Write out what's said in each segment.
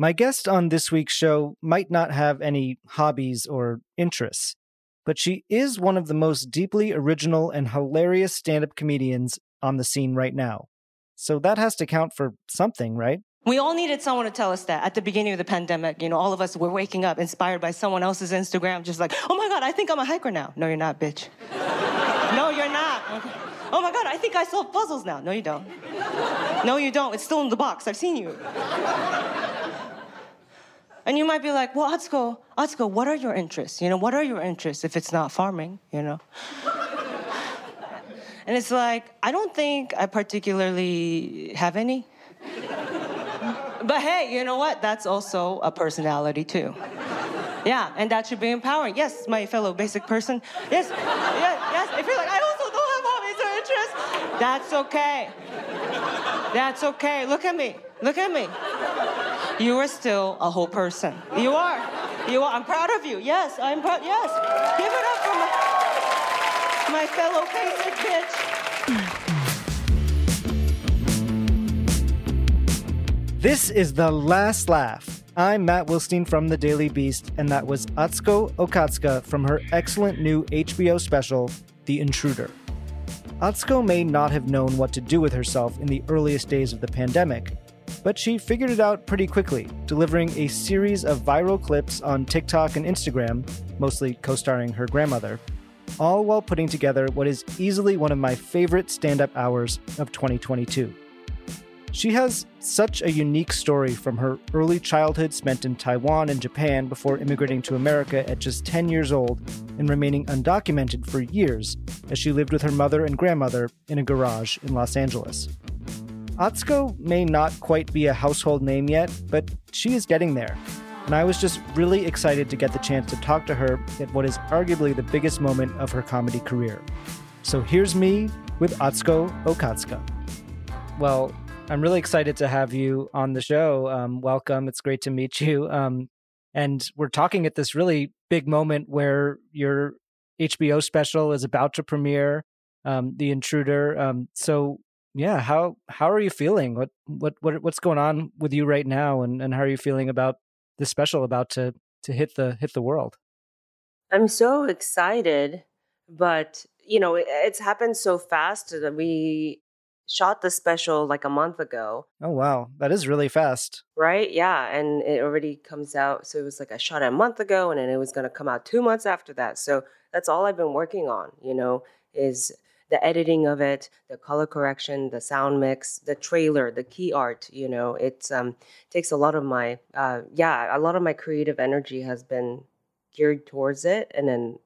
My guest on this week's show might not have any hobbies or interests, but she is one of the most deeply original and hilarious stand up comedians on the scene right now. So that has to count for something, right? We all needed someone to tell us that at the beginning of the pandemic. You know, all of us were waking up inspired by someone else's Instagram, just like, oh my God, I think I'm a hiker now. No, you're not, bitch. no, you're not. Oh my God, I think I solve puzzles now. No, you don't. No, you don't. It's still in the box. I've seen you. And you might be like, well, Atsuko, Atsuko, what are your interests? You know, what are your interests if it's not farming, you know? and it's like, I don't think I particularly have any. but hey, you know what? That's also a personality too. Yeah, and that should be empowering. Yes, my fellow basic person. Yes, yes, yes. If you're like, I also don't have hobbies or interests, that's okay. That's okay. Look at me. Look at me you are still a whole person. You are. You are. I'm proud of you. Yes, I'm proud. Yes. Give it up for my, my fellow basic bitch. This is The Last Laugh. I'm Matt Wilstein from The Daily Beast, and that was Atsuko Okatsuka from her excellent new HBO special, The Intruder. Atsuko may not have known what to do with herself in the earliest days of the pandemic, but she figured it out pretty quickly, delivering a series of viral clips on TikTok and Instagram, mostly co starring her grandmother, all while putting together what is easily one of my favorite stand up hours of 2022. She has such a unique story from her early childhood spent in Taiwan and Japan before immigrating to America at just 10 years old and remaining undocumented for years as she lived with her mother and grandmother in a garage in Los Angeles. Atsuko may not quite be a household name yet, but she is getting there. And I was just really excited to get the chance to talk to her at what is arguably the biggest moment of her comedy career. So here's me with Atsuko Okatsuka. Well, I'm really excited to have you on the show. Um, welcome. It's great to meet you. Um, and we're talking at this really big moment where your HBO special is about to premiere, um, The Intruder. Um, so yeah how how are you feeling? What what what what's going on with you right now and and how are you feeling about the special about to to hit the hit the world? I'm so excited but you know it, it's happened so fast that we shot the special like a month ago. Oh wow. That is really fast. Right? Yeah and it already comes out so it was like i shot it a month ago and then it was going to come out two months after that. So that's all i've been working on you know is the editing of it, the color correction, the sound mix, the trailer, the key art. You know, it um, takes a lot of my uh, yeah, a lot of my creative energy has been geared towards it, and then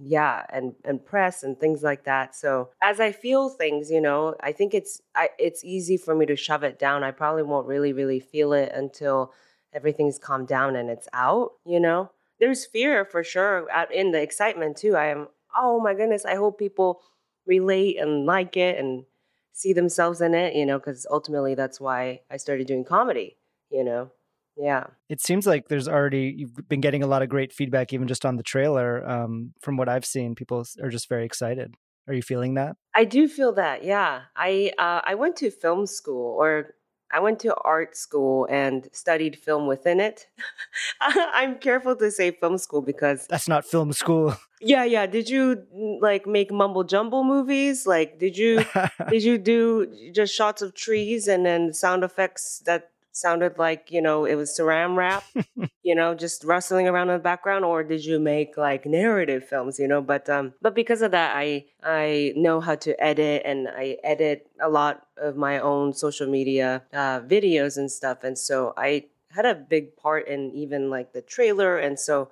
yeah and and press and things like that. So as i feel things you know i think it's I, it's easy for me to shove it down. I probably won't really really feel it until everything's calmed down and it's out you know? There's fear for sure out in the excitement too. I am oh my goodness i hope people relate and like it and see themselves in it, you know, because ultimately that's why I started doing comedy, you know. Yeah. It seems like there's already you've been getting a lot of great feedback even just on the trailer. Um, from what I've seen, people are just very excited. Are you feeling that? I do feel that. Yeah. I uh, I went to film school or I went to art school and studied film within it. I'm careful to say film school because that's not film school. Yeah, yeah. Did you mm, like make mumble jumble movies? Like, did you did you do just shots of trees and then sound effects that sounded like you know it was saran wrap? you know, just rustling around in the background, or did you make like narrative films? You know, but um, but because of that, I I know how to edit, and I edit a lot of my own social media uh, videos and stuff, and so I had a big part in even like the trailer, and so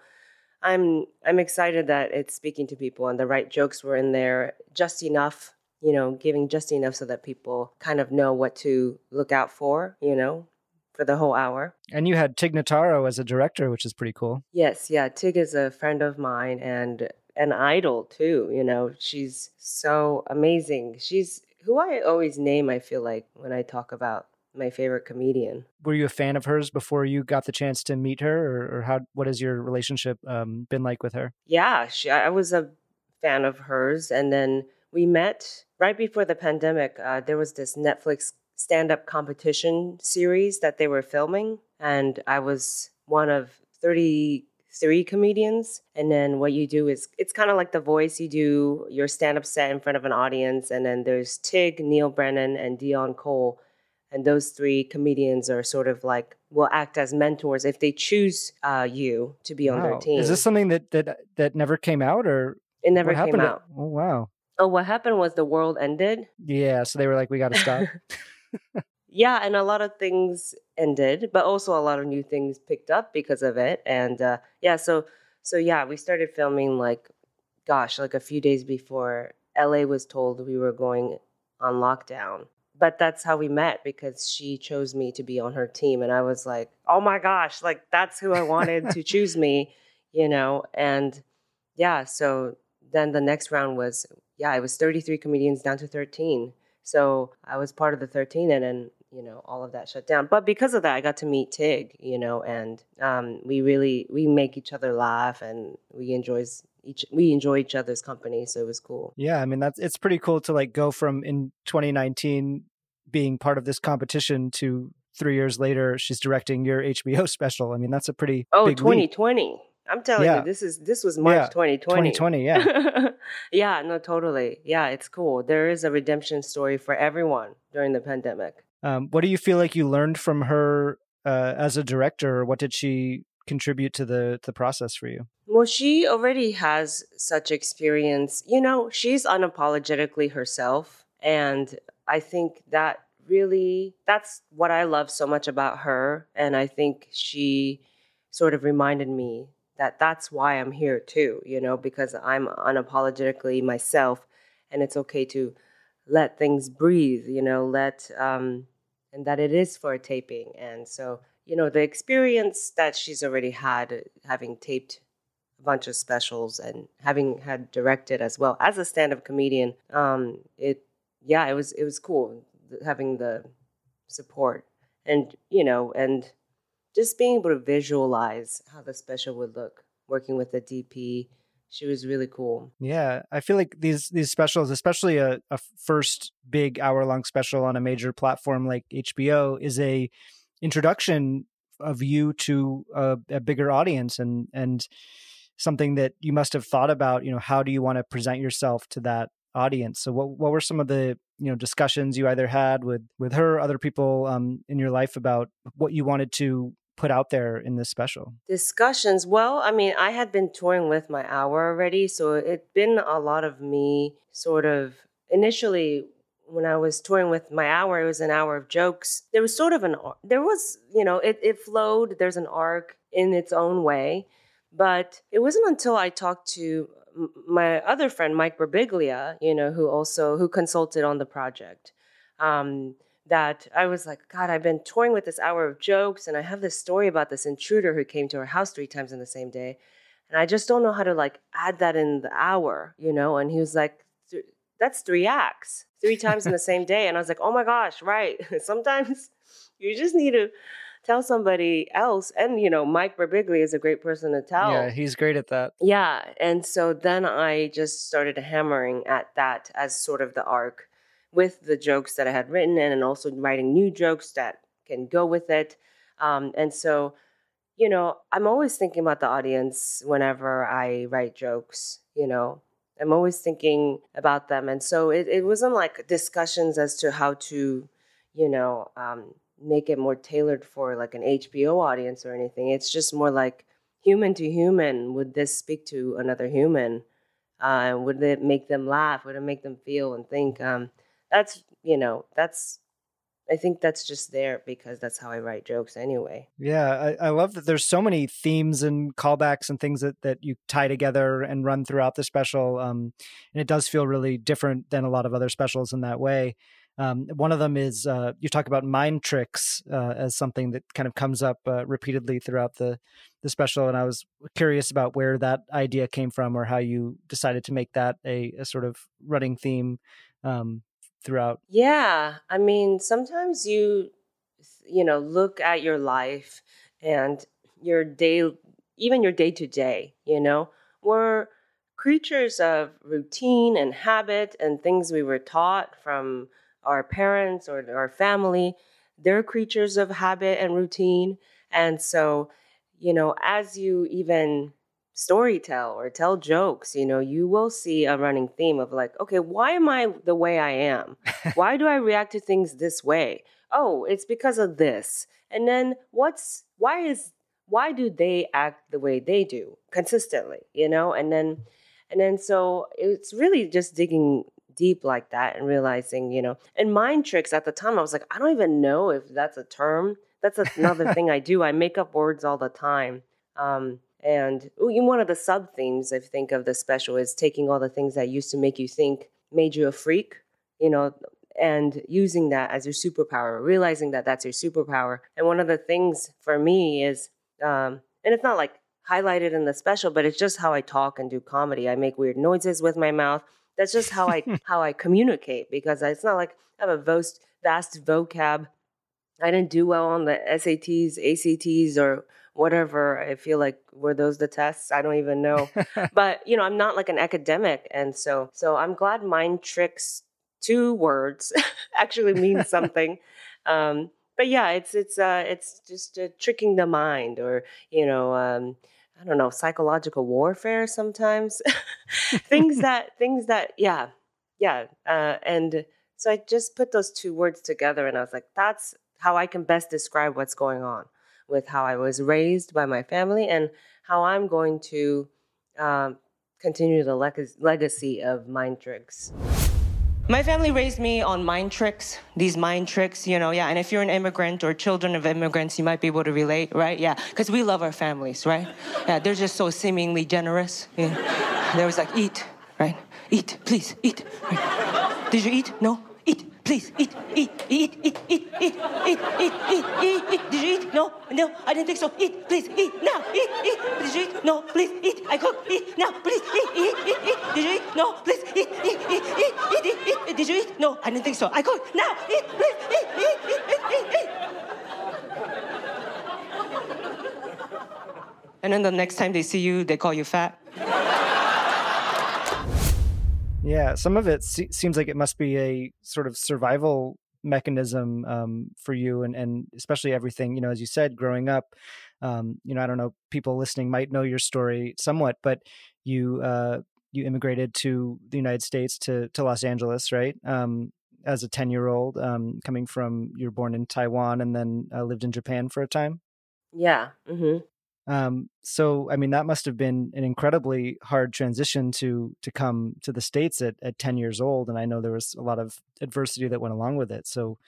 I'm I'm excited that it's speaking to people and the right jokes were in there just enough you know, giving just enough so that people kind of know what to look out for, you know, for the whole hour. And you had Tig Notaro as a director, which is pretty cool. Yes, yeah. Tig is a friend of mine and an idol too. You know, she's so amazing. She's who I always name, I feel like, when I talk about my favorite comedian. Were you a fan of hers before you got the chance to meet her, or, or how? What has your relationship um, been like with her? Yeah, she, I was a fan of hers, and then we met right before the pandemic. Uh, there was this Netflix stand-up competition series that they were filming, and I was one of thirty-three comedians. And then what you do is it's kind of like The Voice. You do your stand-up set in front of an audience, and then there's Tig, Neal Brennan, and Deon Cole and those three comedians are sort of like will act as mentors if they choose uh, you to be on wow. their team. Is this something that that that never came out, or it never came out? oh wow. Oh, what happened was the world ended. Yeah, so they were like, we got to stop. yeah, and a lot of things ended, but also a lot of new things picked up because of it. And uh, yeah, so so yeah, we started filming like, gosh, like a few days before LA was told we were going on lockdown but that's how we met because she chose me to be on her team and i was like oh my gosh like that's who i wanted to choose me you know and yeah so then the next round was yeah it was 33 comedians down to 13 so i was part of the 13 and then you know all of that shut down. But because of that i got to meet tig you know and um, we really we make each other laugh and we enjoys each we enjoy each other's company so it was cool. Yeah i mean that's it's pretty cool to like go from in 2019 being part of this competition to three years later she's directing your hbo special. I mean that's a pretty oh big 2020 leap. I'm telling Yeah. you this is this was march Yeah, 2020 2020 yeah yeah no totally yeah it's cool there is a redemption story for everyone during the pandemic um, what do you feel like you learned from her uh, as a director what did she contribute to the the process for you Well, she already has such experience. You know, she's unapologetically herself. And I think that really, that's what I love so much about her. And I think she sort of reminded me that that's why I'm here too, you know, because I'm unapologetically myself. And it's okay to let things breathe, you know, let, um, and that it is for a taping. And so, you know, the experience that she's already had having taped a bunch of specials and having had directed as well as a stand-up comedian um it yeah it was it was cool having the support and you know and just being able to visualize how the special would look working with the dp she was really cool Yeah, I feel like these these specials, especially a, a first big hour long special on a major platform like HBO, is a introduction of you to a, a bigger audience and and something that you must have thought about. You know, how do you want to present yourself to that audience? So, what what were some of the you know discussions you either had with with her, other people um, in your life about what you wanted to put out there in this special? discussions well i mean i had been touring with my hour already so it's been a lot of me sort of initially when i was touring with my hour it was an hour of jokes there was sort of an there was you know it, it flowed there's an arc in its own way but it wasn't until i talked to my other friend mike Birbiglia, you know who also who consulted on the project um, that I was like, God, I've been touring with this hour of jokes, and I have this story about this intruder who came to our house three times in the same day, and I just don't know how to like add that in the hour, you know. And he was like, That's three acts, three times in the same day, and I was like, Oh my gosh, right. Sometimes you just need to tell somebody else, and you know, Mike Birbiglia is a great person to tell. Yeah, he's great at that. Yeah. And so then I just started hammering at that as sort of the arc with the jokes that I had written and then also writing new jokes that can go with it. Um, and so, you know, I'm always thinking about the audience whenever I write jokes, you know. I'm always thinking about them. And so it, it wasn't like discussions as to how to, you know, um, make it more tailored for like an HBO audience or anything. It's just more like human to human. Would this speak to another human? Uh, would it make them laugh? Would it make them feel and think? Um, that's you know that's I think that's just there because that's how I write jokes anyway. Yeah, I, I, love that there's so many themes and callbacks and things that, that you tie together and run throughout the special. Um, and it does feel really different than a lot of other specials in that way. Um, one of them is uh, you talk about mind tricks uh, as something that kind of comes up uh, repeatedly throughout the the special, and I was curious about where that idea came from or how you decided to make that a, a sort of running theme um, throughout? Yeah, I mean, sometimes you you know look at your life and your day, even your day to day. You know, we're creatures of routine and habit and things we were taught from our parents or our family. They're creatures of habit and routine, and so you know, as you even story tell or tell jokes, you know, you will see a running theme of like, okay, why am I the way I am? why do I react to things this way? Oh, it's because of this. And then what's why is why do they act the way they do consistently, you know? And then and then so it's really just digging deep like that and realizing, you know, and mind tricks at the time I was like, I don't even know if that's a term. That's another thing I do. I make up words all the time. Um, and one of the sub themes I think of the special is taking all the things that used to make you think made you a freak, you know, and using that as your superpower, realizing that that's your superpower. And one of the things for me is, um, and it's not like highlighted in the special, but it's just how I talk and do comedy. I make weird noises with my mouth. That's just how I how I communicate because it's not like I have a vast vast vocab. I didn't do well on the SATs, ACTs, or whatever. I feel like were those the tests? I don't even know. but you know, I'm not like an academic, and so so I'm glad mind tricks two words actually means something. um, but yeah, it's it's uh, it's just uh, tricking the mind, or you know. Um, I don't know, psychological warfare sometimes. things that, things that, yeah, yeah. Uh, and so I just put those two words together and I was like, that's how I can best describe what's going on with how I was raised by my family and how I'm going to um, continue the leg- legacy of mind tricks. My family raised me on mind tricks, these mind tricks, you know, yeah. And if you're an immigrant or children of immigrants, you might be able to relate, right? Yeah, because we love our families, right? Yeah, they're just so seemingly generous. Yeah. There was like, eat, right? Eat, please, eat. Right? Did you eat? No? Please, eat, eat, eat, eat, eat, eat, eat, eat, eat, eat, eat. Did you eat? No, no, I didn't think so. Eat, please, eat, now, eat, eat. Did you eat? No, please, eat. I cook, eat, now, please, eat, eat, eat, eat. Did you eat? No, please, eat, eat, eat, eat, eat, eat. Did you eat? No, I didn't think so. I cook, now, eat, please, eat, eat, eat, eat, eat. And then the next time they see you, they call you fat. Yeah, some of it se- seems like it must be a sort of survival mechanism um, for you, and and especially everything you know, as you said, growing up. Um, you know, I don't know, people listening might know your story somewhat, but you uh, you immigrated to the United States to to Los Angeles, right? Um, as a ten year old, um, coming from you're born in Taiwan and then uh, lived in Japan for a time. Yeah. Mm-hmm. Um, so I mean that must have been an incredibly hard transition to to come to the states at at 10 years old and I know there was a lot of adversity that went along with it. So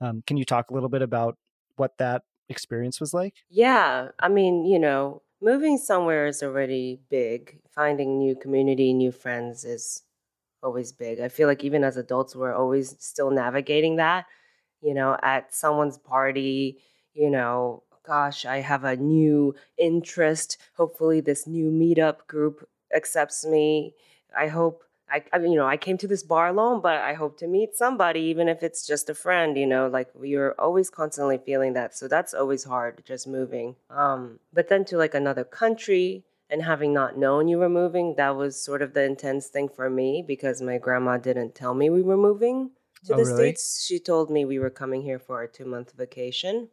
um, can you talk a little bit about what that experience was like? Yeah, I mean, you know, moving somewhere is already big. Finding new community, new friends is always big. I feel like even as adults we're always still navigating that, you know, at someone's party, you know, gosh, I have a new interest. Hopefully, this new meetup group accepts me. I hope. I, I mean, you know, I came to this bar alone, but I hope to meet somebody, even if it's just a friend. You know, like you're always constantly feeling that, so that's always hard, just moving. Um, but then to like another country and having not known you were moving, that was sort of the intense thing for me because my grandma didn't tell me we were moving to oh, the really? states. She told me we were coming here for a two month vacation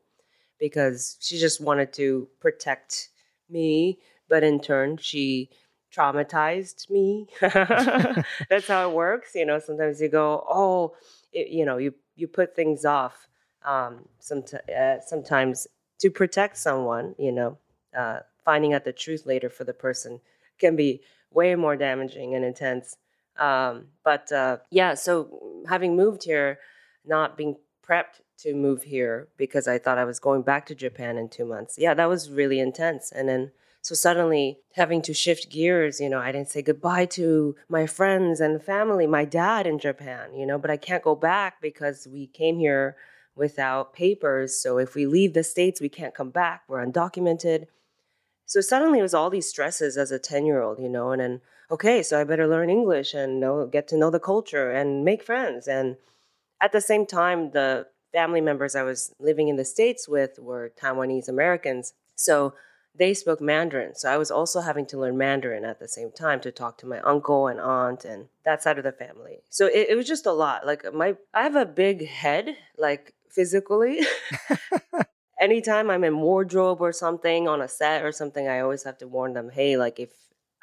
because she just wanted to protect me, but in turn, she traumatized me. That's how it works. You know, sometimes you go, oh, it, you know, you, you put things off um, some, uh, sometimes to protect someone, you know, uh, finding out the truth later for the person can be way more damaging and intense. Um, but uh, yeah, so having moved here, not being prepped to move here because I thought I was going back to Japan in two months. Yeah, that was really intense. And then so suddenly having to shift gears, you know, I didn't say goodbye to my friends and family, my dad in Japan, you know, but I can't go back because we came here without papers. So if we leave the States, we can't come back. We're undocumented. So suddenly it was all these stresses as a 10 year old, you know, and then, okay, so I better learn English and know, get to know the culture and make friends. And at the same time, the family members I was living in the States with were Taiwanese Americans. So they spoke Mandarin. So I was also having to learn Mandarin at the same time to talk to my uncle and aunt and that side of the family. So it, it was just a lot. Like my I have a big head, like physically. Anytime I'm in wardrobe or something on a set or something, I always have to warn them, hey, like if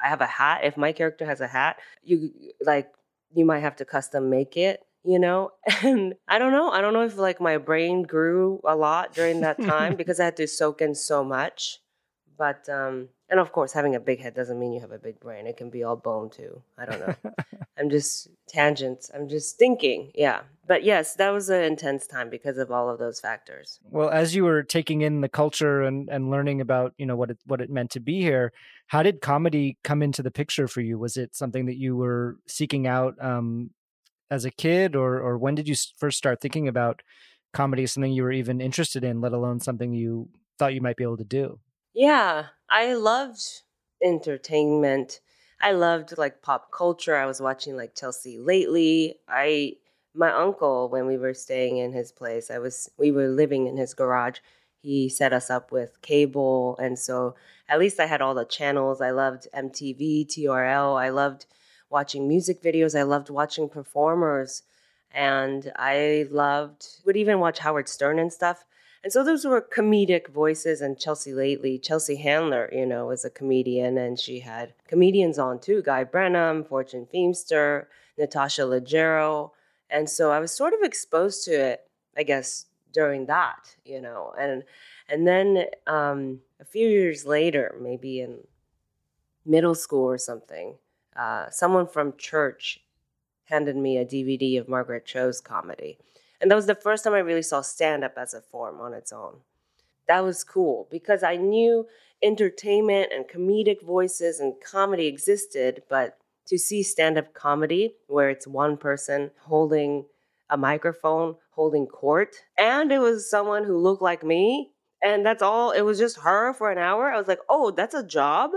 I have a hat, if my character has a hat, you like you might have to custom make it you know and i don't know i don't know if like my brain grew a lot during that time because i had to soak in so much but um and of course having a big head doesn't mean you have a big brain it can be all bone too i don't know. I'm just tangents i'm just thinking yeah but yes that was an intense time because of all of those factors. Well as you were taking in the culture and and learning about you know what it what it meant to be here how did comedy come into the picture for you? Was it something that you were seeking out um as a kid or or when did you first start thinking about comedy something you were even interested in let alone something you thought you might be able to do yeah, I loved entertainment. I loved like pop culture. I was watching like Chelsea lately. I my uncle when we were staying in his place, I was we were living in his garage. He set us up with cable and so at least I had all the channels. I loved MTV, TRL. I loved watching music videos. I loved watching performers and I loved would even watch Howard Stern and stuff. And so those were comedic voices. And Chelsea lately, Chelsea Handler, you know, was a comedian, and she had comedians on too Guy Branum, Fortune Feimster, Natasha Leggero. And so I was sort of exposed to it, I guess, during that, you know. And and then um, a few years later, maybe in middle school or something, uh, someone from church handed me a DVD of Margaret Cho's comedy. And that was the first time I really saw stand up as a form on its own. That was cool because I knew entertainment and comedic voices and comedy existed, but to see stand up comedy where it's one person holding a microphone, holding court, and it was someone who looked like me, and that's all, it was just her for an hour. I was like, oh, that's a job?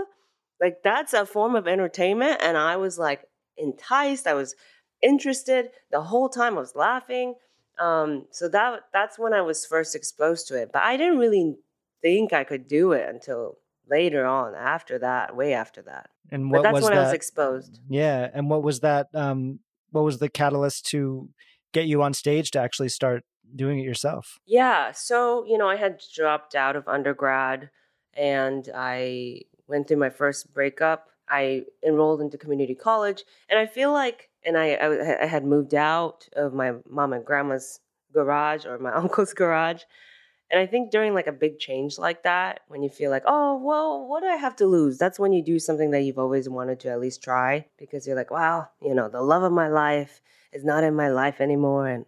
Like, that's a form of entertainment. And I was like enticed. I was interested. The whole time I was laughing. Um, so that that's when I was first exposed to it. But I didn't really think I could do it until later on, after that, way after that. And what but that's was when that? I was exposed. yeah, and what was that? Um, what was the catalyst to get you on stage to actually start doing it yourself? Yeah. So, you know, I had dropped out of undergrad and I went through my first breakup. I enrolled into community college. And I feel like, and I, I, I had moved out of my mom and grandma's garage or my uncle's garage. And I think during like a big change like that, when you feel like, oh, well, what do I have to lose? That's when you do something that you've always wanted to at least try because you're like, wow, you know, the love of my life is not in my life anymore. And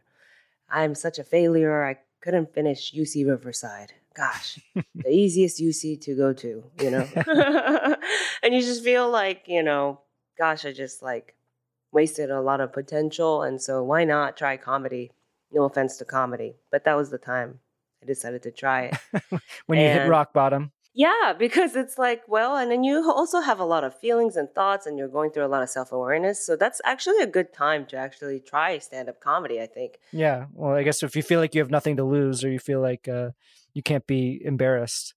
I'm such a failure. I couldn't finish UC Riverside. Gosh, the easiest UC to go to, you know? and you just feel like, you know, gosh, I just like wasted a lot of potential. And so why not try comedy? No offense to comedy, but that was the time I decided to try it. when you hit rock bottom. Yeah, because it's like, well, and then you also have a lot of feelings and thoughts, and you're going through a lot of self awareness. So that's actually a good time to actually try stand up comedy, I think. Yeah. Well, I guess if you feel like you have nothing to lose or you feel like uh, you can't be embarrassed.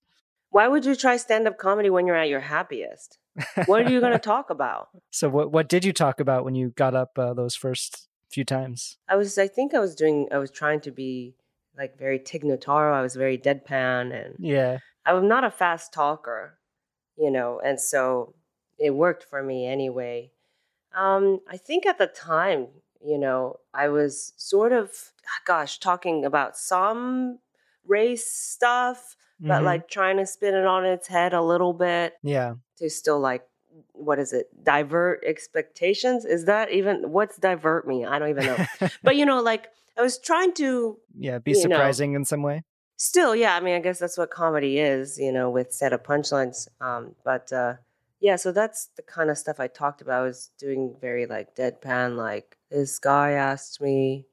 Why would you try stand up comedy when you're at your happiest? What are you going to talk about? So what what did you talk about when you got up uh, those first few times? I was, I think I was doing, I was trying to be like very Tig Notaro. I was very deadpan, and Yeah. I'm not a fast talker, you know, and so it worked for me anyway. Um, I think at the time, you know, I was sort of, gosh, talking about some race stuff, but Mhm. like trying to spin it on its head a little bit yeah. to still like, what is it? Divert expectations? Is that even what's divert me? I don't even know. but you know, like I was trying to Yeah, be You know. surprising in some way. still, yeah, I mean, I guess that's what comedy is, you know, with set of punchlines. Um, but uh, yeah, so that's the kind of stuff I talked about. I was doing very like deadpan, like this guy asked me,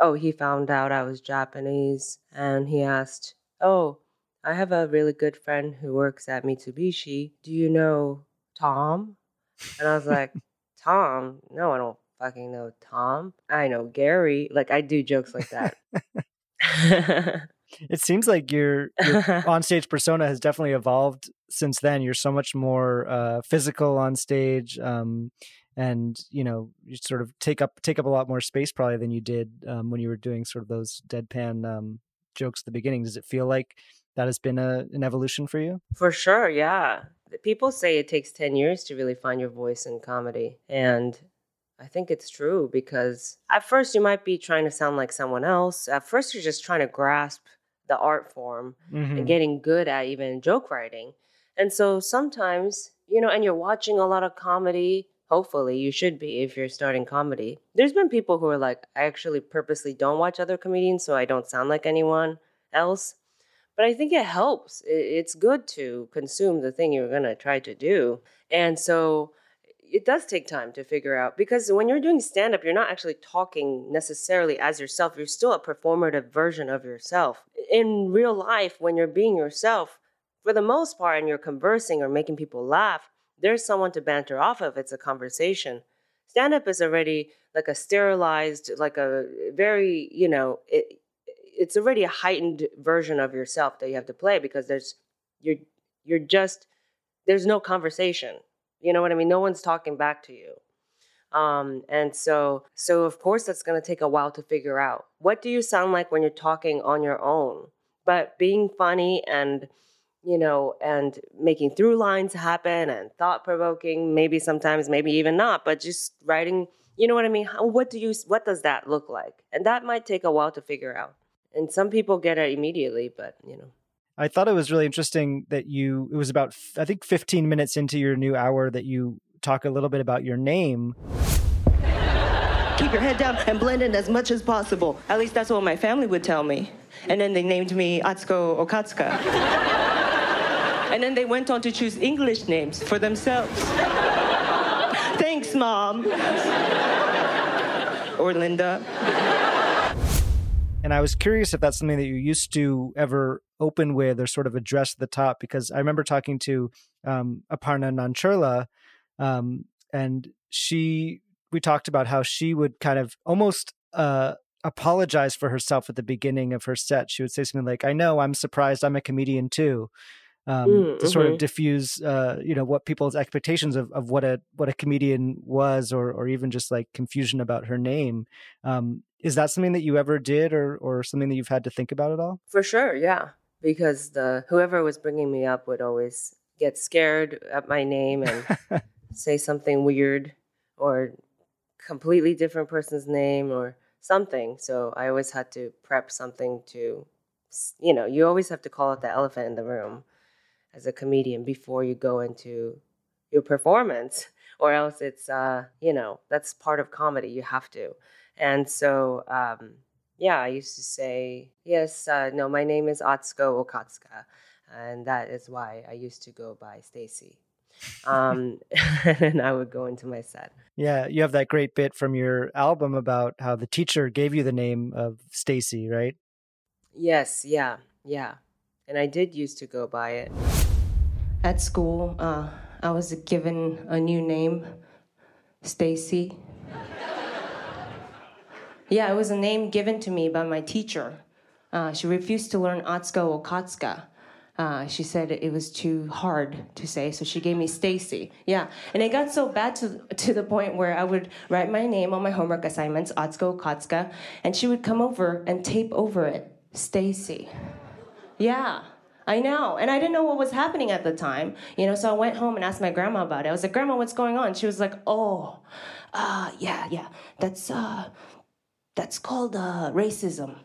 oh, he found out I was Japanese, and he asked, oh, I have a really good friend who works at Mitsubishi. Do you know Tom? And I was like, Tom? No, I don't fucking know Tom. I know Gary. Like I do jokes like that. It seems like your, your onstage persona has definitely evolved since then. You're so much more uh, physical on stage, um, and you know you sort of take up take up a lot more space probably than you did um, when you were doing sort of those deadpan um, jokes at the beginning. Does it feel like that has been a, an evolution for you? For sure, yeah. People say it takes 10 years to really find your voice in comedy. And I think it's true because at first you might be trying to sound like someone else. At first, you're just trying to grasp the art form Mhm. and getting good at even joke writing. And so sometimes, you know, and you're watching a lot of comedy. Hopefully, you should be if you're starting comedy. There's been people who are like, I actually purposely don't watch other comedians so I don't sound like anyone else. But I think it helps. It's good to consume the thing you're going to try to do. And so it does take time to figure out because when you're doing stand up, you're not actually talking necessarily as yourself. You're still a performative version of yourself. In real life, when you're being yourself, for the most part, and you're conversing or making people laugh, there's someone to banter off of. It's a conversation. Stand up is already like a sterilized, like a very, you know, it, it's already a heightened version of yourself that you have to play because there's you're you're just there's no conversation you know what i mean no one's talking back to you um and so so of course that's going to take a while to figure out what do you sound like when you're talking on your own but being funny and you know and making through lines happen and thought provoking maybe sometimes maybe even not but just writing you know what i mean How, what do you what does that look like and that might take a while to figure out and some people get it immediately but you know I thought it was really interesting that you. It was about f- I think 15 minutes into your new hour that you talk a little bit about your name. Keep your head down and blend in as much as possible. At least that's what my family would tell me. And then they named me Atsuko Okatsuka. And then they went on to choose English names for themselves. Thanks, Mom. or Linda. And I was curious if that's something that you used to ever open with or sort of address at the top, because I remember talking to um, Aparna Nancherla, um, and she, we talked about how she would kind of almost uh, apologize for herself at the beginning of her set. She would say something like, I know, I'm surprised I'm a comedian too. Um, Mm, to sort of mhm. diffuse, uh, you know, what people's expectations of, of what a what a comedian was, or or even just like confusion about her name. Um, is that something that you ever did, or or something that you've had to think about at all? For sure, yeah. Because the whoever was bringing me up would always get scared at my name and say something weird or completely different person's name or something. So I always had to prep something to, you know, you always have to call out the elephant in the room as a comedian before you go into your performance, or else it's, uh, you know, that's part of comedy. You have to. And so, um, yeah, I used to say, yes, uh, no, my name is Atsuko Okatsuka. And that is why I used to go by Stacy. Um, and I would go into my set. Yeah, you have that great bit from your album about how the teacher gave you the name of Stacy, right? Yes, yeah, yeah. And I did used to go by it. At school, uh, I was given a new name, Stacy. yeah, it was a name given to me by my teacher. Uh, she refused to learn Atsuko Okatsuka. Uh, she said it was too hard to say, so she gave me Stacy. Yeah, and it got so bad to to the point where I would write my name on my homework assignments, Atsuko Okatsuka, and she would come over and tape over it, Stacy. Yeah, I know. And I didn't know what was happening at the time, you know, so I went home and asked my grandma about it. I was like, Grandma, what's going on? She was like, Oh, uh, yeah, yeah. That's uh that's called uh racism.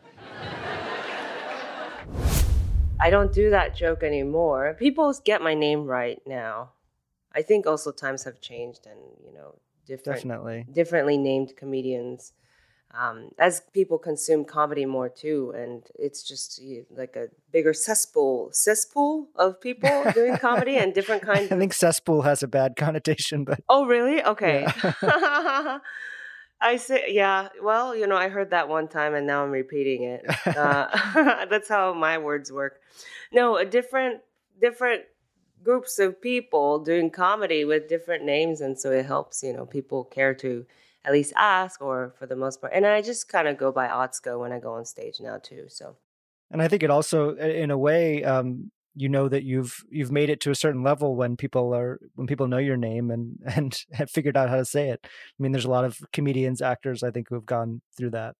I don't do that joke anymore. People get my name right now. I think also times have changed and, you know, different Definitely. differently named comedians um, as people consume comedy more too, and it's just like a bigger cesspool, cesspool of people doing comedy and different kinds. I think cesspool has a bad connotation, but oh, really? Okay. Yeah. I say, yeah. Well, you know, I heard that one time, and now I'm repeating it. Uh, that's how my words work. No, a different, different groups of people doing comedy with different names, and so it helps. You know, people care to at least ask, or for the most part. And I just kind of go by Atsuko when I go on stage now too. So, and I think it also, in a way, um, you know that you've you've made it to a certain level when people are when people know your name and and have figured out how to say it. I mean, there's a lot of comedians, actors, I think, who have gone through that.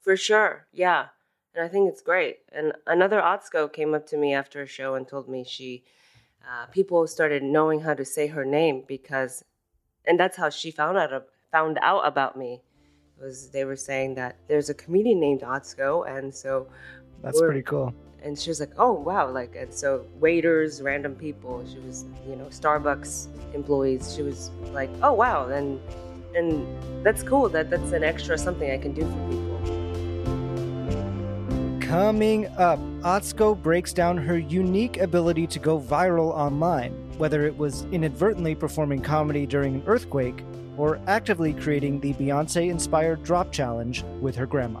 For sure, yeah, and I think it's great. And another Atsuko came up to me after a show and told me she uh, people started knowing how to say her name because, and that's how she found out found out about me. Was they were saying that there's a comedian named Atsuko, and so that's pretty cool. And she was like, "Oh wow!" Like, and so waiters, random people. She was, you know, Starbucks employees. She was like, "Oh wow!" And and that's cool. That that's an extra something I can do for people. Coming up, Atsuko breaks down her unique ability to go viral online, whether it was inadvertently performing comedy during an earthquake or actively creating the Beyonce inspired drop challenge with her grandma.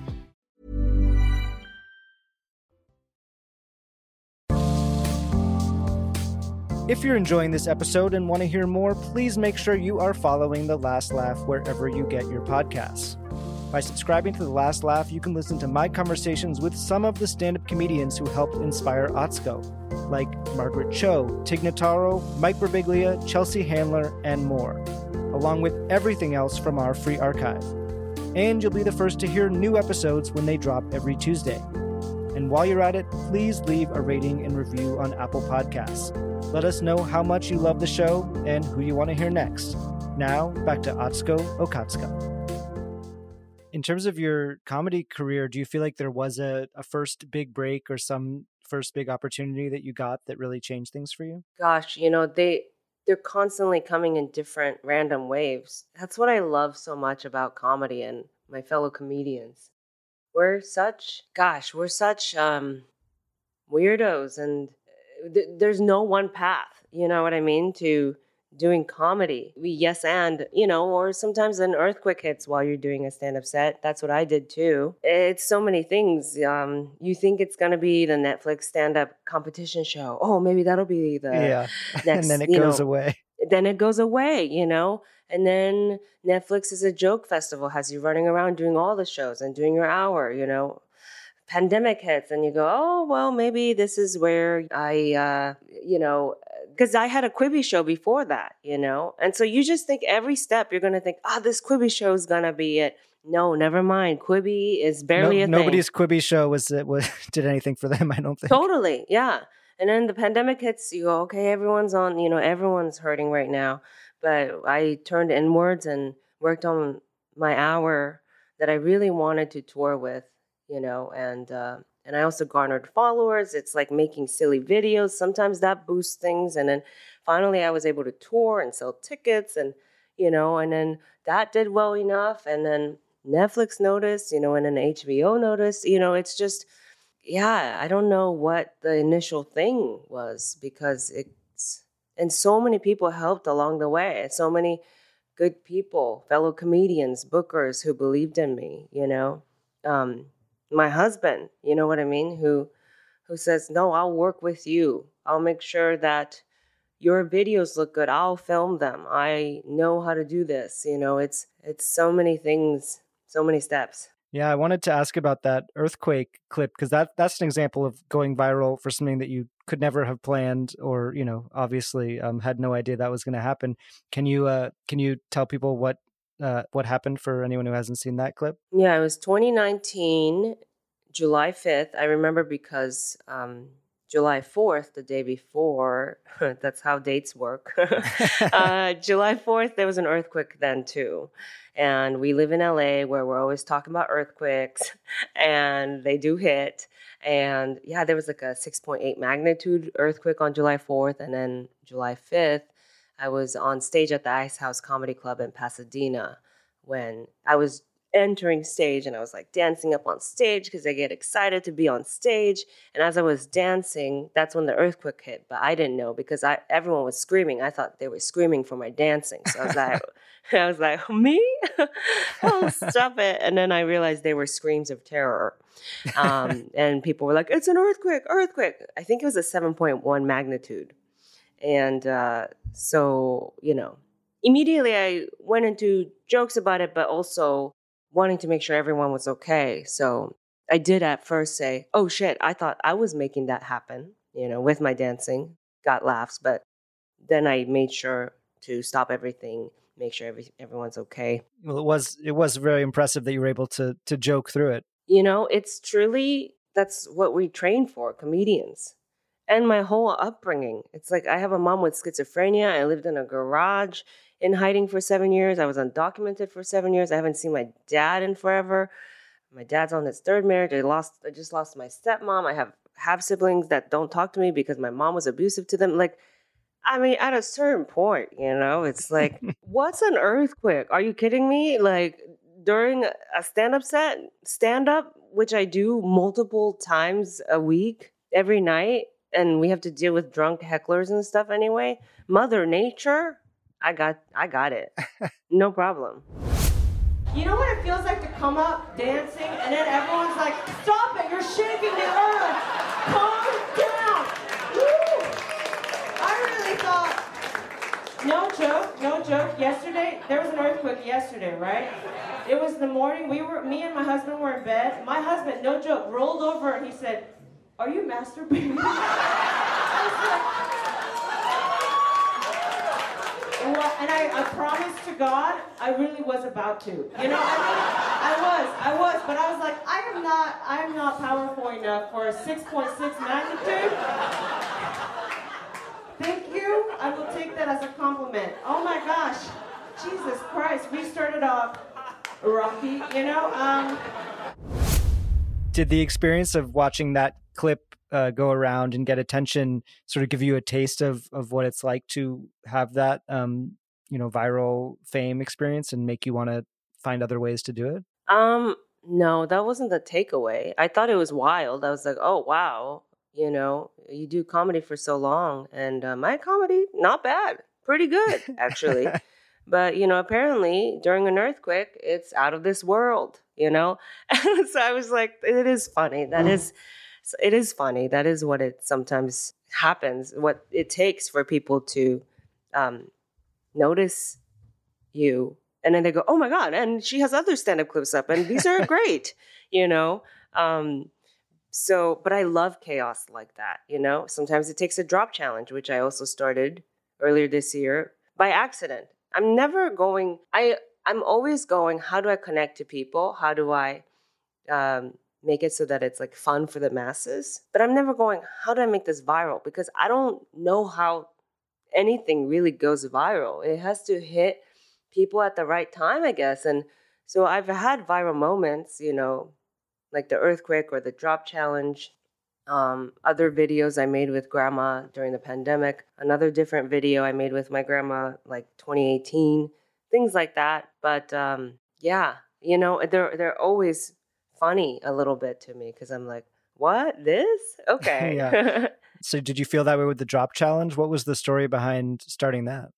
If you're enjoying this episode and want to hear more, please make sure you are following The Last Laugh wherever you get your podcasts. By subscribing to The Last Laugh, you can listen to my conversations with some of the stand up comedians who helped inspire Atsuko, like Margaret Cho, Tig Notaro, Mike Birbiglia, Chelsea Handler, and more, along with everything else from our free archive. And you'll be the first to hear new episodes when they drop every Tuesday. And while you're at it, please leave a rating and review on Apple Podcasts. Let us know how much you love the show and who you want to hear next. Now, back to Atsuko Okatsuka. In terms of your comedy career, do you feel like there was a, a first big break or some first big opportunity that you got that really changed things for you? Gosh, you know, they they're constantly coming in different random waves. That's what I love so much about comedy and my fellow comedians. We're such gosh, we're such um weirdos and th- there's no one path. You know what I mean? To doing comedy. We yes and, you know, or sometimes an earthquake hits while you're doing a stand-up set. That's what I did too. It's so many things. Um, you think it's gonna be the Netflix stand-up competition show. Oh, maybe that'll be the yeah. next, and then it goes know, away. Then it goes away, you know? And then Netflix is a joke festival, has you running around doing all the shows and doing your hour, you know? pandemic hits and you go, oh, well, maybe this is where I, uh, you know, because I had a Quibi show before that, you know? And so you just think every step you're going to think, oh, this Quibi show is going to be it. No, never mind. Quibi is barely no, a nobody's thing. Quibi show was was did anything for them. I don't think. Totally, yeah. And then the pandemic hits. You go, okay, everyone's on. You know, everyone's hurting right now. But I turned inwards and worked on my hour that I really wanted to tour with you know, and uh, and I also garnered followers. It's like making silly videos. Sometimes that boosts things, and then finally I was able to tour and sell tickets, and you know, and then that did well enough, and then Netflix noticed, you know, and then HBO noticed. You know, it's just yeah, I don't know what the initial thing was because it's and so many people helped along the way. So many good people, fellow comedians, bookers who believed in me, you know. Um, my husband, you know what I mean, who who says, "No, I'll work with you. I'll make sure that your videos look good. I'll film them. I know how to do this." You know, it's it's so many things, so many steps. Yeah, I wanted to ask about that earthquake clip because that that's an example of going viral for something that you could never have planned or you know obviously um, had no idea that was going to happen. Can you uh, can you tell people what uh, what happened for anyone who hasn't seen that clip? Yeah, it was 2019, July 5th. I remember because um, July 4th, the day before, that's how dates work. uh, July 4th, there was an earthquake then too. And we live in LA where we're always talking about earthquakes and they do hit. And yeah, there was like a 6.8 magnitude earthquake on July 4th. And then July 5th, I was on stage at the Ice House Comedy Club in Pasadena when I was entering stage and I was like dancing up on stage because I get excited to be on stage. And as I was dancing, that's when the earthquake hit. But I didn't know because I everyone was screaming. I thought they were screaming for my dancing. So I was like, I was like, me? oh, stop it! And then I realized they were screams of terror. Um, and people were like, "It's an earthquake! Earthquake!" I think it was a seven point one magnitude. And uh, so, you know, immediately I went into jokes about it, but also wanting to make sure everyone was okay. So I did at first say, oh shit, I thought I was making that happen, you know, with my dancing, got laughs, but then I made sure to stop everything, make sure every, everyone's okay. Well, it was it was very impressive that you were able to to joke through it. You know, it's truly that's what we train for, comedians. And my whole upbringing. It's like I have a mom with schizophrenia. I lived in a garage in hiding for seven years. I was undocumented for seven years. I haven't seen my dad in forever. My dad's on his third marriage. I lost. I just lost my stepmom. I have have siblings that don't talk to me because my mom was abusive to them. Like, I mean, at a certain point, you know, it's like, what's an earthquake? Are you kidding me? Like during a stand up set, stand up, which I do multiple times a week, every night, and we have to deal with drunk hecklers and stuff anyway. Mother Nature I got I got it. no problem. You know what it feels like to come up dancing and then everyone's like, stop it, you're shaking the earth. No joke, no joke. Yesterday, there was an earthquake yesterday, right? It was the morning, we were, me and my husband were in bed. My husband, no joke, rolled over and he said, are you masturbating? and I, I promised to God, I really was about to. You know, I mean, I was, I was, but I was like, I am not, I am not powerful enough for a 6.6 magnitude. Thank you. I will take that as a compliment. Oh my gosh, Jesus Christ, we started off rocky. You know. Um, Did the experience of watching that clip uh, go around and get attention sort of give you a taste of of what it's like to have that um, you know viral fame experience and make you want to find other ways to do it? Um, no, that wasn't the takeaway. I thought it was wild. I was like, oh wow, you know, you do comedy for so long, and uh, my comedy not bad, pretty good actually. but you know, apparently during an earthquake, it's out of this world. You know, so I was like, it is funny. That mm. is, it is funny. That is what it sometimes happens. What it takes for people to um, notice you, and then they go, "Oh my god!" And she has other stand-up clips up, and these are great. You know. Um, so, but I love chaos like that. You know. Sometimes it takes a drop challenge, which I also started earlier this year by accident. I'm never going. I I'm always going. How do I connect to people? How do I um, make it so that it's like fun for the masses. But I'm never going, how do I make this viral? Because I don't know how anything really goes viral. It has to hit people at the right time, I guess. And so I've had viral moments, you know, like the earthquake or the drop challenge. Um, other videos I made with grandma during the pandemic, another different video I made with my grandma like 2018, things like that. But um, yeah, you know, they're they're always funny a little bit to me because I'm like, what this? Okay. yeah. So did you feel that way with the drop challenge? What was the story behind starting that?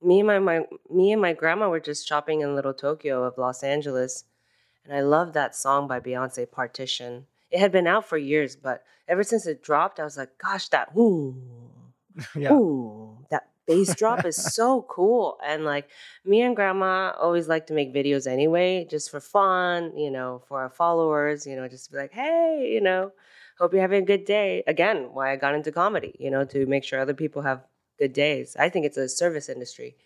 Me and my, my me and my grandma were just shopping in Little Tokyo of Los Angeles, and I love that song by Beyonce, Partition. It had been out for years, but ever since it dropped, I was like, gosh, that ooh, yeah. ooh, that bass drop is so cool. And like me and grandma always like to make videos anyway, just for fun, you know, for our followers, you know, just to be like, hey, you know, hope you're having a good day. Again, why I got into comedy, you know, to make sure other people have good days. I think it's a service industry.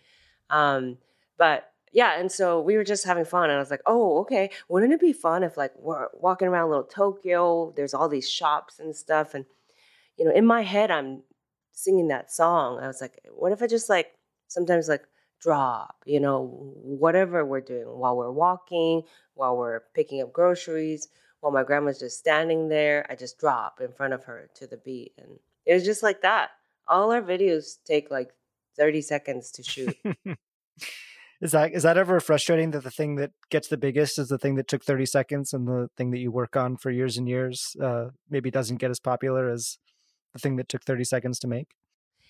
Um, but yeah, and so we were just having fun, and I was like, "Oh, okay. Wouldn't it be fun if like we're walking around little Tokyo? There's all these shops and stuff, and you know, in my head, I'm singing that song. I was like, what if I just like sometimes like drop, you know, whatever we're doing while we're walking, while we're picking up groceries, while my grandma's just standing there, I just drop in front of her to the beat, and it was just like that. All our videos take like 30 seconds to shoot. is that is that ever frustrating that the thing that gets the biggest is the thing that took 30 seconds and the thing that you work on for years and years uh, maybe doesn't get as popular as the thing that took 30 seconds to make?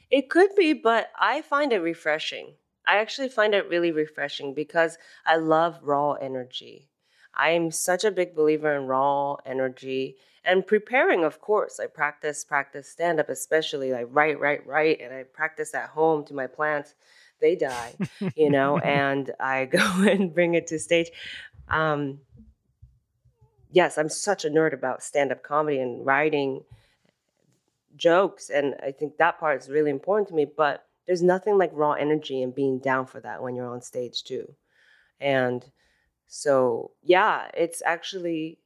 It could be but i find it refreshing. I actually find it really refreshing because i love raw energy. I'm such a big believer in raw energy and preparing of course. I practice practice stand up especially i write write write and i practice at home to my plants they die you know and i go and bring it to stage. Um, yes i'm such a nerd about stand up comedy and writing jokes and i think that part is really important to me but there's nothing like raw energy and being down for that when you're on stage too. And so yeah it's actually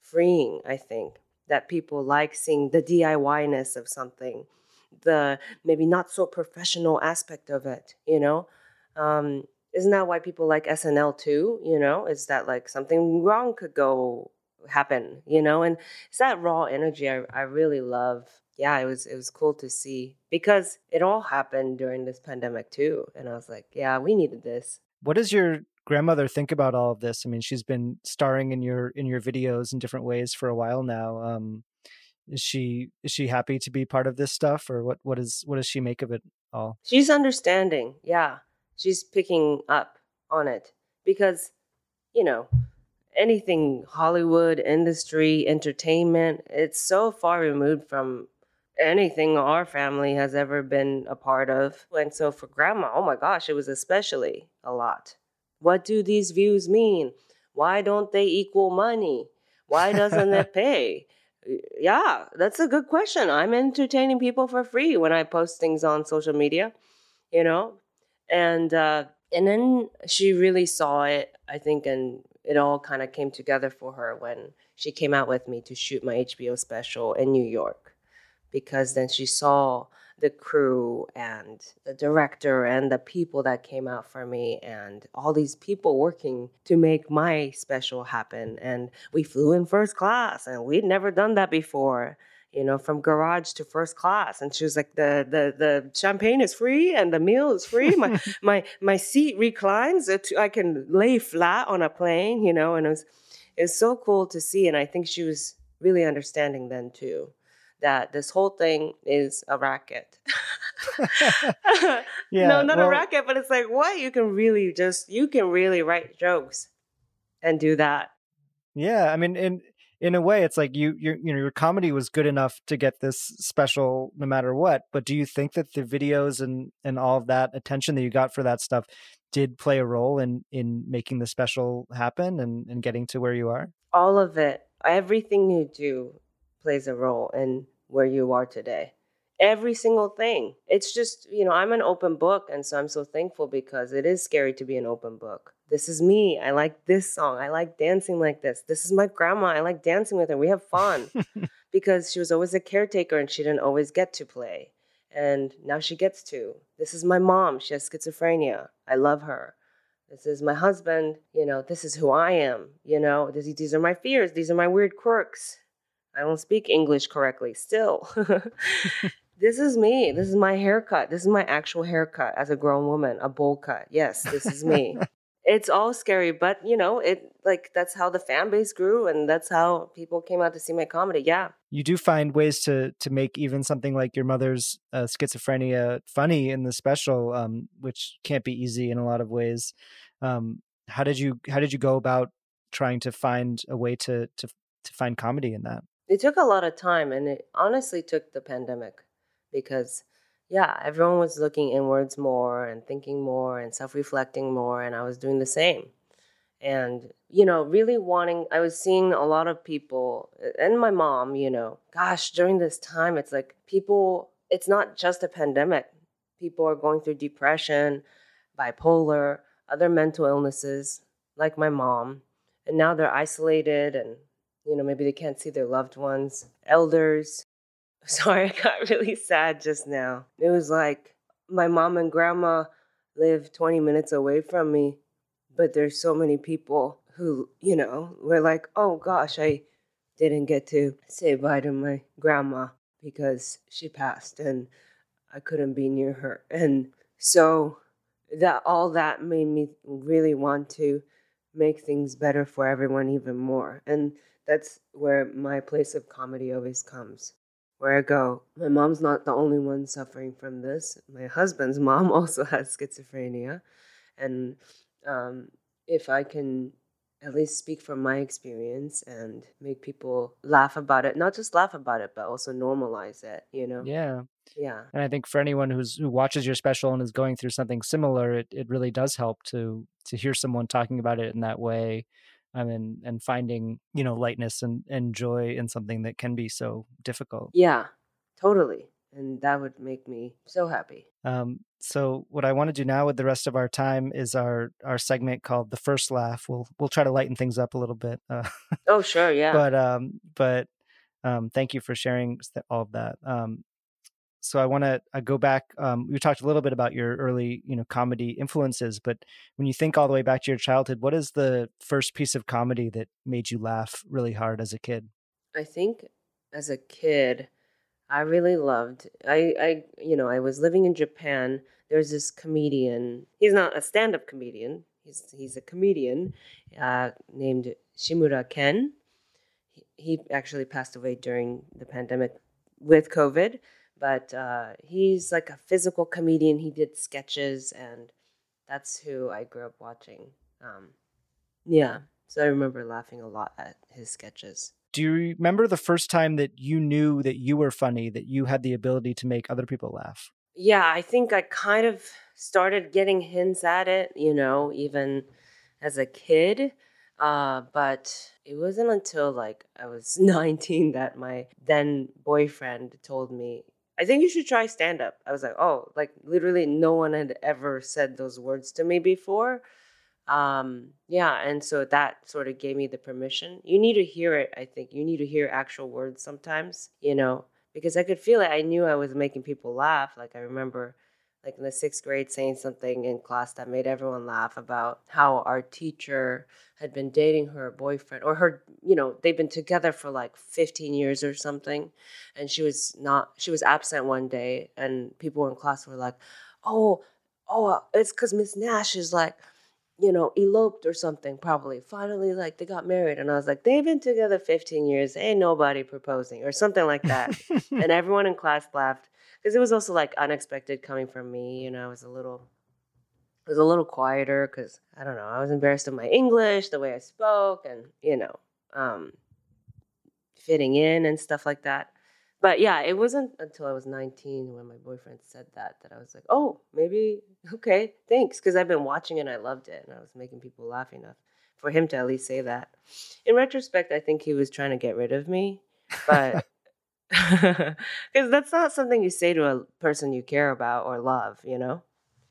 freeing i think that people like seeing the diy-ness of something the maybe not so professional aspect of it you know um, isn't that why people like snl too you know is that like something wrong could go happen you know and it's that raw energy i, I really love yeah, it was it was cool to see because it all happened during this pandemic too, and I was like, yeah, we needed this. What does your grandmother think about all of this? I mean, she's been starring in your in your videos in different ways for a while now. Um, is she is she happy to be part of this stuff, or what what is what does she make of it all? She's understanding. Yeah, she's picking up on it because you know anything Hollywood industry entertainment it's so far removed from anything our family has ever been a part of. And so for grandma, oh my gosh, it was especially a lot. What do these views mean? Why don't they equal money? Why doesn't it pay? Yeah, that's a good question. I'm entertaining people for free when I post things on social media, you know? And uh and then she really saw it, I think, and it all kind of came together for her when she came out with me to shoot my HBO special in New York because then she saw the crew and the director and the people that came out for me and all these people working to make my special happen. And we flew in first class and we'd never done that before you know from garage to first class. And she was like the the the champagne is free and the meal is free. My my my seat reclines i can lay flat on a plane you know? And it was it was so cool to see. And i think she was really understanding then too that this whole thing is a racket. yeah, no, not well, a racket, but it's like what you can really just you can really write jokes and do that. Yeah, I mean, in in a way, it's like you you you know your comedy was good enough to get this special no matter what. But do you think that the videos and and all of that attention that you got for that stuff did play a role in in making the special happen and and getting to where you are? All of it, everything you do plays a role in where you are today. Every single thing. It's just, you know, I'm an open book. And so I'm so thankful because it is scary to be an open book. This is me. I like this song. I like dancing like this. This is my grandma. I like dancing with her. We have fun because she was always a caretaker and she didn't always get to play. And now she gets to. This is my mom. She has schizophrenia. I love her. This is my husband. You know, this is who I am. You know, these are my fears. These are my weird quirks. I don't speak English correctly still. this is me. This is my haircut. This is my actual haircut as a grown woman, a bowl cut. Yes, this is me. it's all scary, but you know, it like that's how the fan base grew and that's how people came out to see my comedy. Yeah. You do find ways to to make even something like your mother's uh, schizophrenia funny in the special, um, which can't be easy in a lot of ways. Um, how did you how did you go about trying to find a way to to to find comedy in that? It took a lot of time and it honestly took the pandemic because yeah, everyone was looking inwards more and thinking more and self reflecting more, and I was doing the same. And, you know, really wanting, I was seeing a lot of people, and my mom, you know, gosh, during this time, it's like people, it's not just a pandemic. People are going through depression, bipolar, other mental illnesses, like my mom. And now they're isolated and, you know, maybe they can't see their loved ones, elders, Sorry, I got really sad just now. It was like my mom and grandma live 20 minutes away from me, but there's so many people who, you know, were like, oh gosh, I didn't get to say bye to my grandma because she passed and I couldn't be near her. And so that all that made me really want to make things better for everyone even more. And that's where my place of comedy always comes where I go, my mom's not the only one suffering from this. My husband's mom also has schizophrenia. And um, if I can at least speak from my experience and make people laugh about it, not just laugh about it, but also normalize it, you know? Yeah. Yeah. And I think for anyone who's who watches your special and is going through something similar, it, it really does help to to hear someone talking about it in that way I mean, and finding you know lightness and, and joy in something that can be so difficult. Yeah, totally, and that would make me so happy. Um, so what I want to do now with the rest of our time is our our segment called the first laugh. We'll we'll try to lighten things up a little bit. Uh, oh sure, yeah. But um, but um, thank you for sharing all of that. Um, so I want to uh, go back. Um, we talked a little bit about your early, you know, comedy influences, but when you think all the way back to your childhood, what is the first piece of comedy that made you laugh really hard as a kid? I think as a kid, I really loved. I, I, you know, I was living in Japan. There's this comedian. He's not a stand-up comedian. He's he's a comedian uh, named Shimura Ken. He, he actually passed away during the pandemic with COVID but uh, he's like a physical comedian. He did sketches, and that's who I grew up watching. Um, yeah, so I remember laughing a lot at his sketches. Do you remember the first time that you knew that you were funny, that you had the ability to make other people laugh? Yeah, I think I kind of started getting hints at it, you know, even as a kid. Uh, but it wasn't until like I was 19 that my then boyfriend told me, I think you should try stand up. I was like, oh, like literally no one had ever said those words to me before. Um, yeah, and so that sort of gave me the permission. You need to hear it, I think. You need to hear actual words sometimes, you know, because I could feel it. I knew I was making people laugh. Like I remember like in the sixth grade saying something in class that made everyone laugh about how our teacher had been dating her boyfriend or her you know they've been together for like 15 years or something. And she was not she was absent one day and people in class were like oh oh uh, it's because miss nash is like you know eloped or something probably. Finally like they got married. And i was like they've been together 15 years. Ain't nobody proposing or something like that. And everyone in class laughed because it was also like unexpected coming from me. You know, I was a little, I was a little quieter because I don't know. I was embarrassed of my English, the way I spoke, and you know, um, fitting in and stuff like that. But yeah, it wasn't until I was 19 when my boyfriend said that that I was like, oh, maybe okay, thanks, because I've been watching it and I loved it, and I was making people laugh enough for him to at least say that. In retrospect, I think he was trying to get rid of me, but because that's not something you say to a person you care about or love, you know?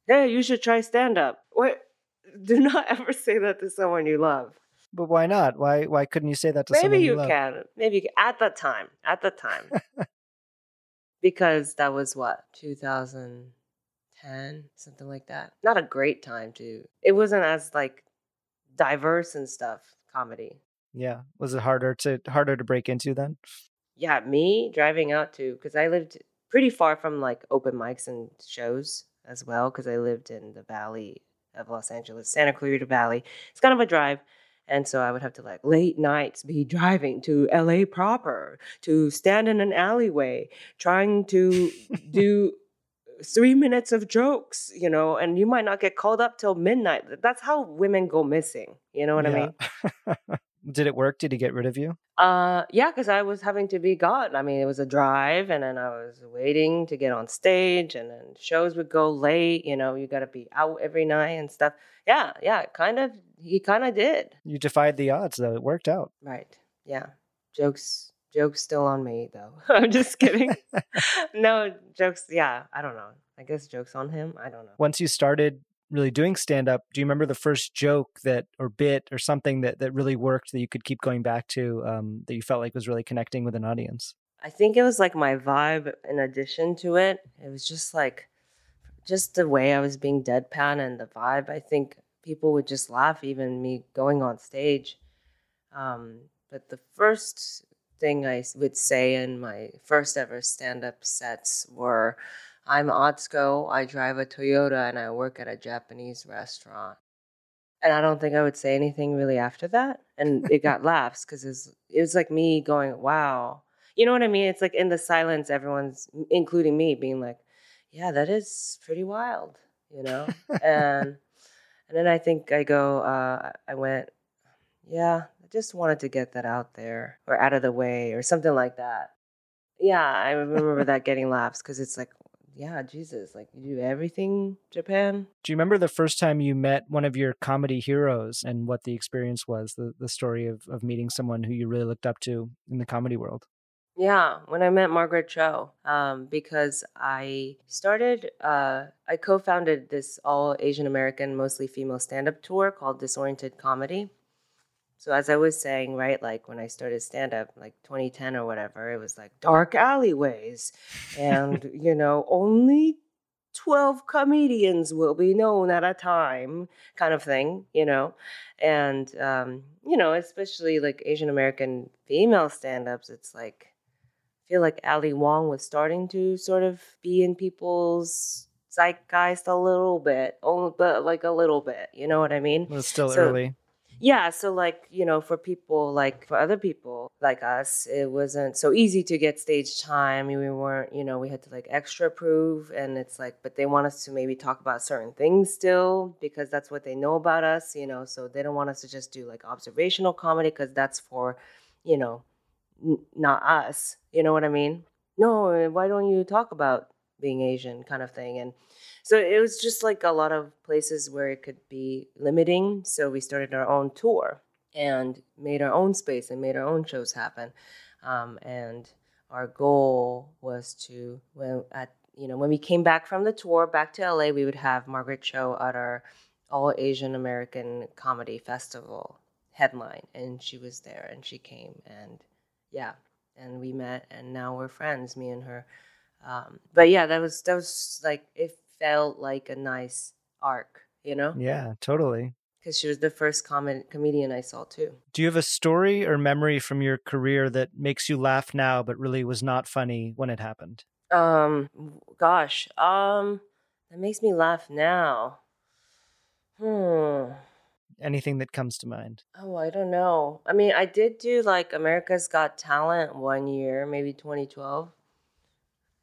Hey, you should try stand up. What? Do not ever say that to someone you love. But why not? Why why couldn't you say that to Maybe someone you, you can. Maybe you can. at the time. At the time. because that was what 2010 something like that not a great time to it wasn't as like diverse and stuff comedy yeah was it harder to harder to break into then yeah, me driving out to because I lived pretty far from like open mics and shows as well because I lived in the valley of Los Angeles, Santa Clarita Valley. It's kind of a drive. And so I would have to like late nights be driving to LA proper, to stand in an alleyway, trying to do three minutes of jokes, you know, and you might not get called up till midnight. That's how women go missing. You know what I mean? Did it work? Did he get rid of you? Uh, yeah, because I was having to be gone. I mean, it was a drive, and then I was waiting to get on stage, and then shows would go late. You know, you got to be out every night and stuff. Yeah, yeah, kind of. He kind of did. You defied the odds, though. It worked out. Right. Yeah. Jokes. Jokes still on me, though. I'm just kidding. no jokes. Yeah, I don't know. I guess jokes on him. I don't know. Once you started really doing stand up, do you remember the first joke that or bit or something that that really worked that you could keep going back to um, that you felt like was really connecting with an audience? I think it was like my vibe in addition to it. It was just like just the way I was being deadpan and the vibe. I think people would just laugh even me going on stage. Um, but the first thing I would say in my first ever stand up sets were I'm Atsuko, I drive a Toyota, and I work at a Japanese restaurant. And I don't think I would say anything really after that. And it got laughs because it was, it was like me going, wow. You know what I mean? It's like in the silence, everyone's, including me, being like, yeah, that is pretty wild, you know? and and then I think I go, uh, I went, yeah, I just wanted to get that out there or out of the way or something like that. Yeah, I remember that getting laughs because it's like, yeah, Jesus, like you do everything Japan. Do you remember the first time you met one of your comedy heroes and what the experience was, the, the story of, of meeting someone who you really looked up to in the comedy world? Yeah, when I met Margaret Cho, um, because I started, uh, I co founded this all Asian American, mostly female stand up tour called Disoriented Comedy. So, as I was saying, right, like when I started stand up, like 2010 or whatever, it was like dark alleyways and, you know, only 12 comedians will be known at a time kind of thing you know and um, you know especially like asian american female stand-ups it's like feel like Ali Wong was starting to sort of be in people's zeitgeist a little bit, only but like a little bit. You know what I mean? It was still so, early. Yeah, so like you know, for people like for other people like us, it wasn't so easy to get stage time. We weren't, you know, we had to like extra prove, and it's like, but they want us to maybe talk about certain things still because that's what they know about us, you know. So they don't want us to just do like observational comedy because that's for, you know, not us. You know what I mean? No, eh, why don't you talk about being Asian kind of thing? And so it was just like a lot of places where it could be limiting. So we started our own tour and made our own space and made our own shows happen. Um, and our goal was to when at you know when we came back from the tour back to LA, we would have Margaret Cho at our All Asian American Comedy Festival headline, and she was there, and she came, and yeah, and we met, and now we're friends, me and her. Um, but yeah, that was that was like it felt like a nice arc, you know? Yeah, totally. Because she was the first com- comedian I saw too. Do you have a story or memory from your career that makes you laugh now, but really was not funny when it happened? Um, gosh, um, that makes me laugh now. Hmm anything that comes to mind? Oh, I don't know. I mean, I did do like America's Got Talent one year, maybe 2012.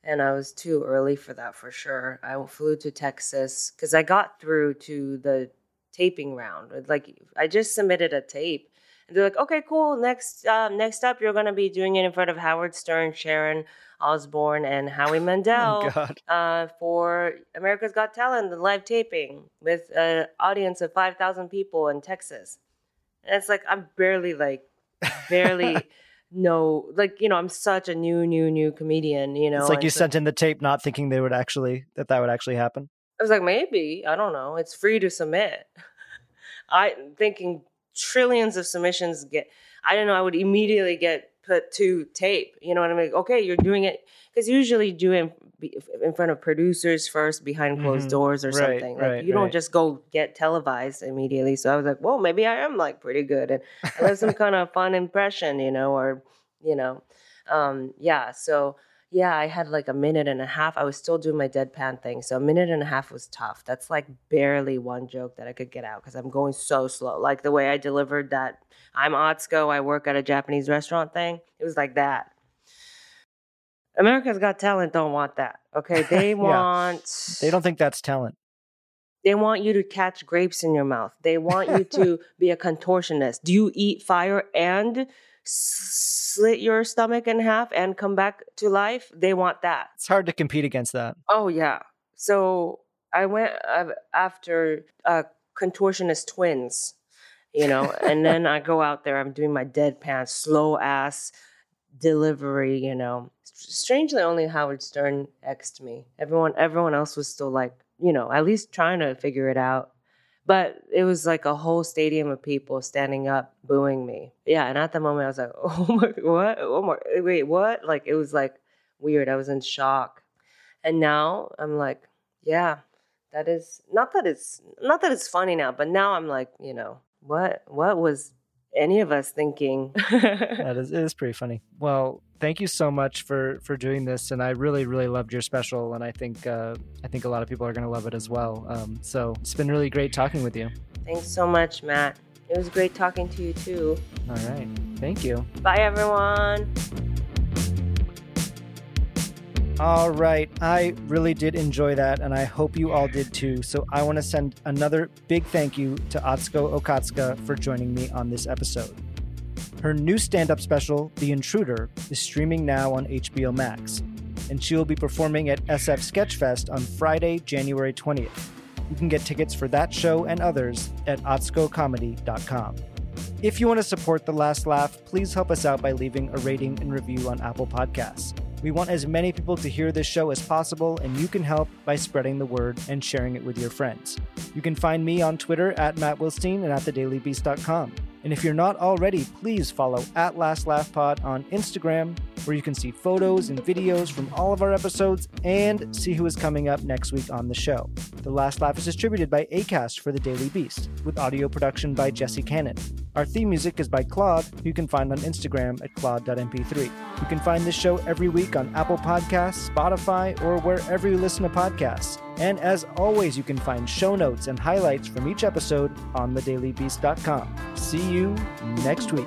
And I was too early for that for sure. I flew to Texas because I got through to the taping round. Like, I just submitted a tape. And they're like, okay, cool. Next, uh, next up, you're going to be doing it in front of Howard Stern, Sharon Osbourne and Howie Mandel oh uh, for America's Got Talent, the live taping with an audience of 5,000 people in Texas. And it's like, I'm barely like, barely know, like, you know, I'm such a new, new, new comedian, you know. It's like you so, sent in the tape not thinking they would actually, that that would actually happen. I was like, maybe, I don't know. It's free to submit. I thinking trillions of submissions get, I don't know, I would immediately get put to tape. You know what I mean? Okay, you're doing it because usually do it in front of producers first, behind closed mm-hmm. doors or right, something. Like right, you don't right. just go get televised immediately. So I was like, well, maybe I am like pretty good and I have some kind of fun impression, you know, or you know, um, yeah. So yeah, I had like a minute and a half. I was still doing my deadpan thing. So a minute and a half was tough. That's like barely one joke that I could get out because I'm going so slow. Like the way I delivered that I'm Atsuko, I work at a Japanese restaurant thing. It was like that. America's Got Talent don't want that. Okay. They Yeah. want They don't think that's talent. they want you to catch grapes in your mouth. They want you to be a contortionist. Do you eat fire and slit your stomach in half and come back to life? They want that. It's hard to compete against that. Oh yeah. So I went after uh, contortionist twins, you know, and then I go out there. I'm doing my deadpan, slow ass delivery, you know. Strangely, only Howard Stern xed me. Everyone, everyone else was still like, you know, at least trying to figure it out. But it was like a whole stadium of people standing up, booing me. Yeah, and at the moment, I was like, "Oh my, what? Oh my, wait, what?" Like it was like weird. I was in shock. And now I'm like, yeah, that is not that it's not that it's funny now, but now I'm like, you know, what what was any of us thinking? That is, it is pretty funny. Well, thank you so much for for doing this, and I really really loved your special, and I think uh, I think a lot of people are going to love it as well. Um, so it's been really great talking with you. Thanks so much, Matt. It was great talking to you too. All right, thank you. Bye everyone. All right. I really did enjoy that, and I hope you all did too. So I want to send another big thank you to Atsuko Okatsuka for joining me on this episode. Her new stand up special, The Intruder, is streaming now on HBO Max, and she will be performing at SF Sketchfest on Friday, January 20th. You can get tickets for that show and others at atsukocomedy.com. If you want to support The Last Laugh, please help us out by leaving a rating and review on Apple Podcasts. We want as many people to hear this show as possible, and you can help by spreading the word and sharing it with your friends. You can find me on Twitter at Matt Wilstein and at thedailybeast.com. And if you're not already, please follow at Last Laugh Pod on Instagram, where you can see photos and videos from all of our episodes and see who is coming up next week on the show. The Last Laugh is distributed by ACAST for The Daily Beast, with audio production by Jesse Cannon. Our theme music is by Claude, who you can find on Instagram at claude.mp3. You can find this show every week on Apple Podcasts, Spotify, or wherever you listen to podcasts. And as always, you can find show notes and highlights from each episode on thedailybeast.com. See you next week.